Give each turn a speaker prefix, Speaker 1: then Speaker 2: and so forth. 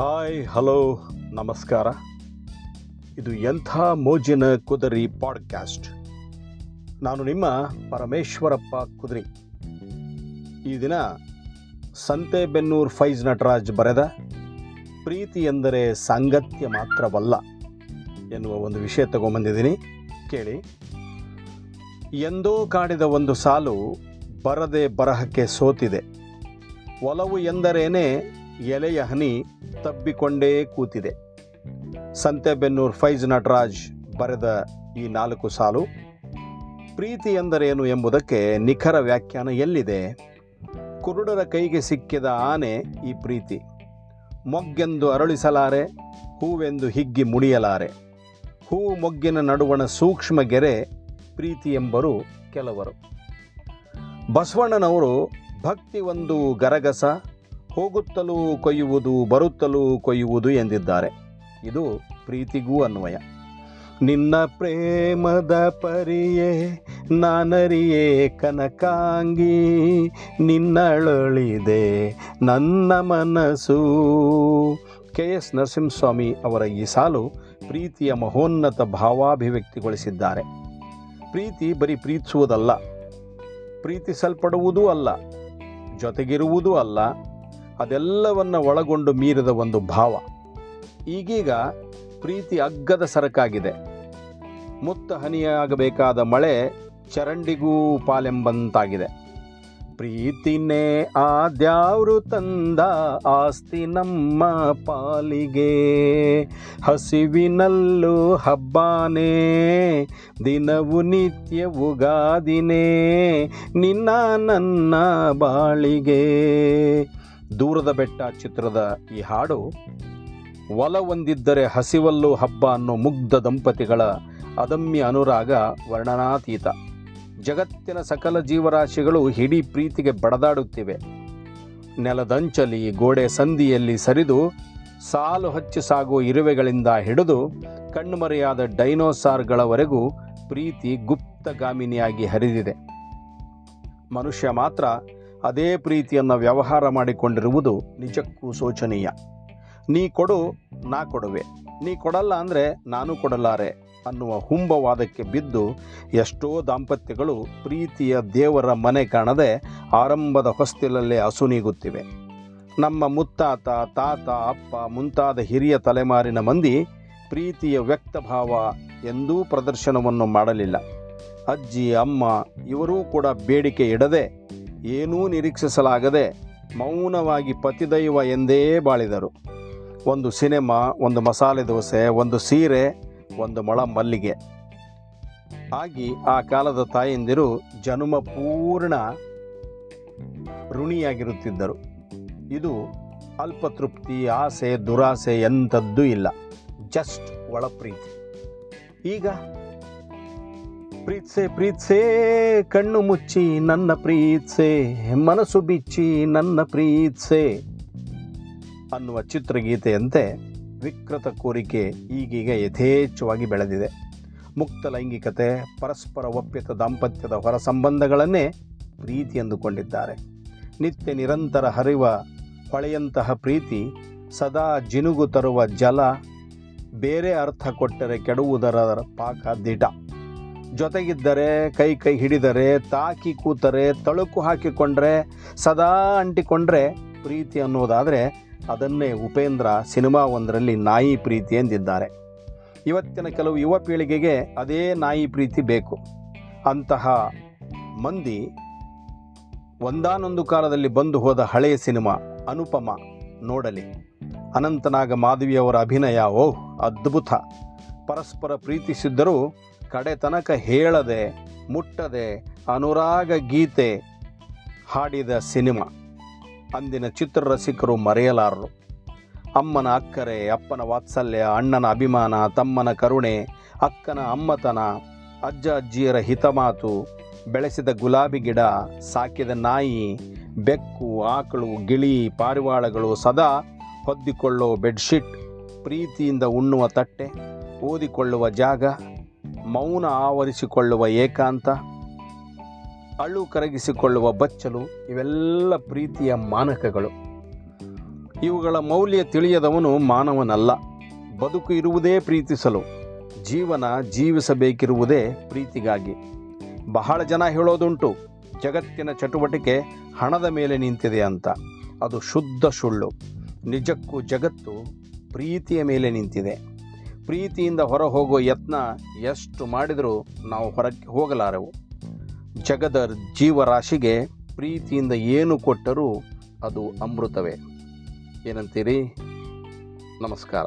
Speaker 1: Hi, hello, ನಮಸ್ಕಾರ. ಇದು ಎಂಥ ಮೋಜಿನ ಕುದರಿ ಪಾಡ್ಕ್ಯಾಸ್ಟ್. ನಾನು ನಿಮ್ಮ ಪರಮೇಶ್ವರಪ್ಪ ಕುದರಿ. ಈ ದಿನ ಸಂತೆಬೆನ್ನೂರು ಫೈಜ್ ನಟರಾಜ್ ಬರೆದ ಪ್ರೀತಿ ಎಂದರೆ ಸಾಂಗತ್ಯ ಮಾತ್ರವಲ್ಲ ಎನ್ನುವ ಒಂದು ವಿಷಯ ತಗೊಂಬಂದಿದ್ದೀನಿ. ಕೇಳಿ. ಎಂದೋ ಕಾಡಿದ ಒಂದು ಸಾಲು ಬರದೆ ಬರಹಕ್ಕೆ ಸೋತಿದೆ. ಒಲವು ಎಂದರೇನೆ ಎಲೆಯ ಹನಿ ತಬ್ಬಿಕೊಂಡೇ ಕೂತಿದೆ. ಸಂತೆಬೆನ್ನೂರು ಫೈಜ್ ನಟರಾಜ್ ಬರೆದ ಈ ನಾಲ್ಕು ಸಾಲು ಪ್ರೀತಿ ಎಂದರೇನು ಎಂಬುದಕ್ಕೆ ನಿಖರ ವ್ಯಾಖ್ಯಾನ ಎಲ್ಲಿದೆ? ಕುರುಡರ ಕೈಗೆ ಸಿಕ್ಕಿದ ಆನೆ ಈ ಪ್ರೀತಿ. ಮೊಗ್ಗೆಂದು ಅರಳಿಸಲಾರೆ, ಹೂವೆಂದು ಹಿಗ್ಗಿ ಮುಡಿಯಲಾರೆ ಹೂವು ಮೊಗ್ಗಿನ ನಡುವಣ ಸೂಕ್ಷ್ಮ ಗೆರೆ ಪ್ರೀತಿ ಎಂಬರು ಕೆಲವರು. ಬಸವಣ್ಣನವರು ಭಕ್ತಿ ಒಂದು ಗರಗಸ ಹೋಗುತ್ತಲೂ ಕೊಯ್ಯುವುದು, ಬರುತ್ತಲೂ ಕೊಯ್ಯುವುದು ಎಂದಿದ್ದಾರೆ. ಇದು ಪ್ರೀತಿಗೂ ಅನ್ವಯ. ನಿನ್ನ ಪ್ರೇಮದ ಪರಿಯೇ, ನಾನರಿಯೇ ಕನಕಾಂಗಿ, ನಿನ್ನಳೊಳಿದೆ ನನ್ನ ಮನಸ್ಸು. ಕೆ ಎಸ್ ನರಸಿಂಹಸ್ವಾಮಿ ಅವರ ಈ ಸಾಲು ಪ್ರೀತಿಯ ಮಹೋನ್ನತ ಭಾವಾಭಿವ್ಯಕ್ತಿಗೊಳಿಸಿದ್ದಾರೆ. ಪ್ರೀತಿ ಬರೀ ಪ್ರೀತಿಸುವುದಲ್ಲ, ಪ್ರೀತಿಸಲ್ಪಡುವುದೂ ಅಲ್ಲ, ಜೊತೆಗಿರುವುದೂ ಅಲ್ಲ ಅದೆಲ್ಲವನ್ನ ಒಳಗೊಂಡು ಮೀರಿದ ಒಂದು ಭಾವ. ಈಗೀಗ ಪ್ರೀತಿ ಅಗ್ಗದ ಸರಕಾಗಿದೆ. ಮುತ್ತ ಹನಿಯಾಗಬೇಕಾದ ಮಳೆ ಚರಂಡಿಗೂ ಪಾಲೆಂಬಂತಾಗಿದೆ. ಪ್ರೀತಿನೇ ಆದ್ಯಾವ್ರು ತಂದ ಆಸ್ತಿ ನಮ್ಮ ಪಾಲಿಗೆ. ಹಸಿವಿನಲ್ಲೂ ಹಬ್ಬಾನೇ, ದಿನವು ನಿತ್ಯ ಉಗಾದಿನೇ, ನಿನ್ನ ನನ್ನ ಬಾಳಿಗೆ. ದೂರದ ಬೆಟ್ಟ ಚಿತ್ರದ ಈ ಹಾಡು, ಒಲವೊಂದಿದ್ದರೆ ಹಸಿವಲ್ಲೂ ಹಬ್ಬ ಅನ್ನೋ ಮುಗ್ಧ ದಂಪತಿಗಳ ಅದಮ್ಯ ಅನುರಾಗ ವರ್ಣನಾತೀತ. ಜಗತ್ತಿನ ಸಕಲ ಜೀವರಾಶಿಗಳು ಹಿಡೀ ಪ್ರೀತಿಗೆ ಬಡದಾಡುತ್ತಿವೆ. ನೆಲದಂಚಲಿ ಗೋಡೆ ಸಂದಿಯಲ್ಲಿ ಸರಿದು, ಸಾಲು ಹಚ್ಚಿ ಸಾಗುವ ಇರುವೆಗಳಿಂದ ಹಿಡಿದು ಕಣ್ಮರೆಯಾದ ಡೈನೋಸಾರ್ಗಳವರೆಗೂ ಪ್ರೀತಿ ಗುಪ್ತಗಾಮಿನಿಯಾಗಿ ಹರಿದಿದೆ. ಮನುಷ್ಯ ಮಾತ್ರ ಅದೇ ಪ್ರೀತಿಯನ್ನು ವ್ಯವಹಾರ ಮಾಡಿಕೊಂಡಿರುವುದು ನಿಜಕ್ಕೂ ಶೋಚನೀಯ. ನೀ ಕೊಡು, ನಾ ಕೊಡುವೆ. ನೀ ಕೊಡಲ್ಲ ಅಂದರೆ ನಾನು ಕೊಡಲಾರೆ ಅನ್ನುವ ಹುಂಬವಾದಕ್ಕೆ ಬಿದ್ದು ಎಷ್ಟೋ ದಾಂಪತ್ಯಗಳು ಪ್ರೀತಿಯ ದೇವರ ಮನೆ ಕಾಣದೆ ಆರಂಭದ ಹೊಸ್ತಿಲಲ್ಲೇ ಅಸುನೀಗುತ್ತಿವೆ ನಮ್ಮ ಮುತ್ತಾತ, ತಾತ, ಅಪ್ಪ ಮುಂತಾದ ಹಿರಿಯ ತಲೆಮಾರಿನ ಮಂದಿ ಪ್ರೀತಿಯ ವ್ಯಕ್ತಭಾವ ಎಂದೂ ಪ್ರದರ್ಶನವನ್ನು ಮಾಡಲಿಲ್ಲ. ಅಜ್ಜಿ, ಅಮ್ಮ ಇವರೂ ಕೂಡ ಬೇಡಿಕೆ ಇಡದೆ ಏನೂ ನಿರೀಕ್ಷಿಸಲಾಗದೆ ಮೌನವಾಗಿ ಪತಿದೈವ ಎಂದೇ ಬಾಳಿದರು. ಒಂದು ಸಿನಿಮಾ, ಒಂದು ಮಸಾಲೆ ದೋಸೆ, ಒಂದು ಸೀರೆ, ಒಂದು ಮೊಳ ಮಲ್ಲಿಗೆ. ಆಗಿ ಆ ಕಾಲದ ತಾಯಂದಿರು ಜನುಮ ಪೂರ್ಣ ಋಣಿಯಾಗಿರುತ್ತಿದ್ದರು. ಇದು ಅಲ್ಪತೃಪ್ತಿ ಆಸೆ, ದುರಾಸೆ ಎಂಥದ್ದೂ ಇಲ್ಲ. ಜಸ್ಟ್ ಒಳ ಪ್ರೀತಿ ಈಗ ಪ್ರೀತ್ಸೆ ಪ್ರೀತ್ಸೆ, ಕಣ್ಣು ಮುಚ್ಚಿ ನನ್ನ ಪ್ರೀತ್ಸೆ, ಮನಸ್ಸು ಬಿಚ್ಚಿ ನನ್ನ ಪ್ರೀತ್ಸೆ ಅನ್ನುವ ಚಿತ್ರಗೀತೆಯಂತೆ ವಿಕೃತ ಕೋರಿಕೆ ಈಗೀಗ ಯಥೇಚ್ಛವಾಗಿ ಬೆಳೆದಿದೆ. ಮುಕ್ತ ಲೈಂಗಿಕತೆ, ಪರಸ್ಪರ ಒಪ್ಪಿತ ದಾಂಪತ್ಯದ ಹೊರ ಸಂಬಂಧಗಳನ್ನೇ ಪ್ರೀತಿ ಎಂದುಕೊಂಡಿದ್ದಾರೆ. ನಿತ್ಯ ನಿರಂತರ ಹರಿವ ಹೊಳೆಯಂತಹ ಪ್ರೀತಿ ಸದಾ ಜಿನುಗು ತರುವ ಜಲ ಬೇರೆ ಅರ್ಥ ಕೊಟ್ಟರೆ ಕೆಡುವುದರ ಪಾಕ ದಿಟ. ಜೊತೆಗಿದ್ದರೆ, ಕೈ ಕೈ ಹಿಡಿದರೆ, ತಾಕಿ ಕೂತರೆ, ತಳುಕು ಹಾಕಿಕೊಂಡ್ರೆ, ಸದಾ ಅಂಟಿಕೊಂಡ್ರೆ ಪ್ರೀತಿ ಅನ್ನೋದಾದರೆ ಅದನ್ನೇ ಉಪೇಂದ್ರ ಸಿನಿಮಾ ಒಂದರಲ್ಲಿ ನಾಯಿ ಪ್ರೀತಿ ಎಂದಿದ್ದಾರೆ. ಇವತ್ತಿನ ಕೆಲವು ಯುವ ಪೀಳಿಗೆಗೆ ಅದೇ ನಾಯಿ ಪ್ರೀತಿ ಬೇಕು. ಅಂತಹ ಮಂದಿ ಒಂದಾನೊಂದು ಕಾಲದಲ್ಲಿ ಬಂದು ಹೋದ ಹಳೆಯ ಸಿನಿಮಾ, ಅನುಪಮ, ನೋಡಲಿ. ಅನಂತನಾಗ ಮಾಧವಿಯವರ ಅಭಿನಯ ಓಹ್, ಅದ್ಭುತ. ಪರಸ್ಪರ ಪ್ರೀತಿಸಿದ್ದರೂ ಕಡೆ ತನಕ ಹೇಳದೆ, ಮುಟ್ಟದೆ, ಅನುರಾಗ ಗೀತೆ ಹಾಡಿದ ಸಿನಿಮಾ. ಅಂದಿನ ಚಿತ್ರರಸಿಕರು ಮರೆಯಲಾರರು. ಅಮ್ಮನ ಅಕ್ಕರೆ, ಅಪ್ಪನ ವಾತ್ಸಲ್ಯ, ಅಣ್ಣನ ಅಭಿಮಾನ, ತಮ್ಮನ ಕರುಣೆ, ಅಕ್ಕನ ಅಮ್ಮತನ, ಅಜ್ಜ ಅಜ್ಜಿಯರ ಹಿತಮಾತು, ಬೆಳೆಸಿದ ಗುಲಾಬಿ ಗಿಡ, ಸಾಕಿದ ನಾಯಿ, ಬೆಕ್ಕು, ಆಕಳು, ಗಿಳಿ, ಪಾರಿವಾಳಗಳು ಸದಾ ಹೊದ್ದಿಕೊಳ್ಳೋ ಬೆಡ್ಶೀಟ್, ಪ್ರೀತಿಯಿಂದ ಉಣ್ಣುವ ತಟ್ಟೆ, ಓದಿಕೊಳ್ಳುವ ಜಾಗ ಮೌನ ಆವರಿಸಿಕೊಳ್ಳುವ ಏಕಾಂತ, ಅಳು ಕರಗಿಸಿಕೊಳ್ಳುವ ಬಚ್ಚಲು, ಇವೆಲ್ಲ ಪ್ರೀತಿಯ ಮಾನಕಗಳು. ಇವುಗಳ ಮೌಲ್ಯ ತಿಳಿಯದವನು ಮಾನವನಲ್ಲ. ಬದುಕು ಇರುವುದೇ ಪ್ರೀತಿಸಲು, ಜೀವನ ಜೀವಿಸಬೇಕಿರುವುದೇ ಪ್ರೀತಿಗಾಗಿ. ಬಹಳ ಜನ ಹೇಳೋದುಂಟು, ಜಗತ್ತಿನ ಚಟುವಟಿಕೆ ಹಣದ ಮೇಲೆ ನಿಂತಿದೆ ಅಂತ. ಅದು ಶುದ್ಧ ಸುಳ್ಳು. ನಿಜಕ್ಕೂ ಜಗತ್ತು ಪ್ರೀತಿಯ ಮೇಲೆ ನಿಂತಿದೆ. ಪ್ರೀತಿಯಿಂದ ಹೊರ ಹೋಗೋ ಯತ್ನ ಎಷ್ಟು ಮಾಡಿದರೂ ನಾವು ಹೊರಕ್ಕೆ ಹೋಗಲಾರೆವು. ಜಗದ ಜೀವರಾಶಿಗೆ ಪ್ರೀತಿಯಿಂದ ಏನು ಕೊಟ್ಟರೂ ಅದು ಅಮೃತವೇ. ಏನಂತೀರಿ? ನಮಸ್ಕಾರ.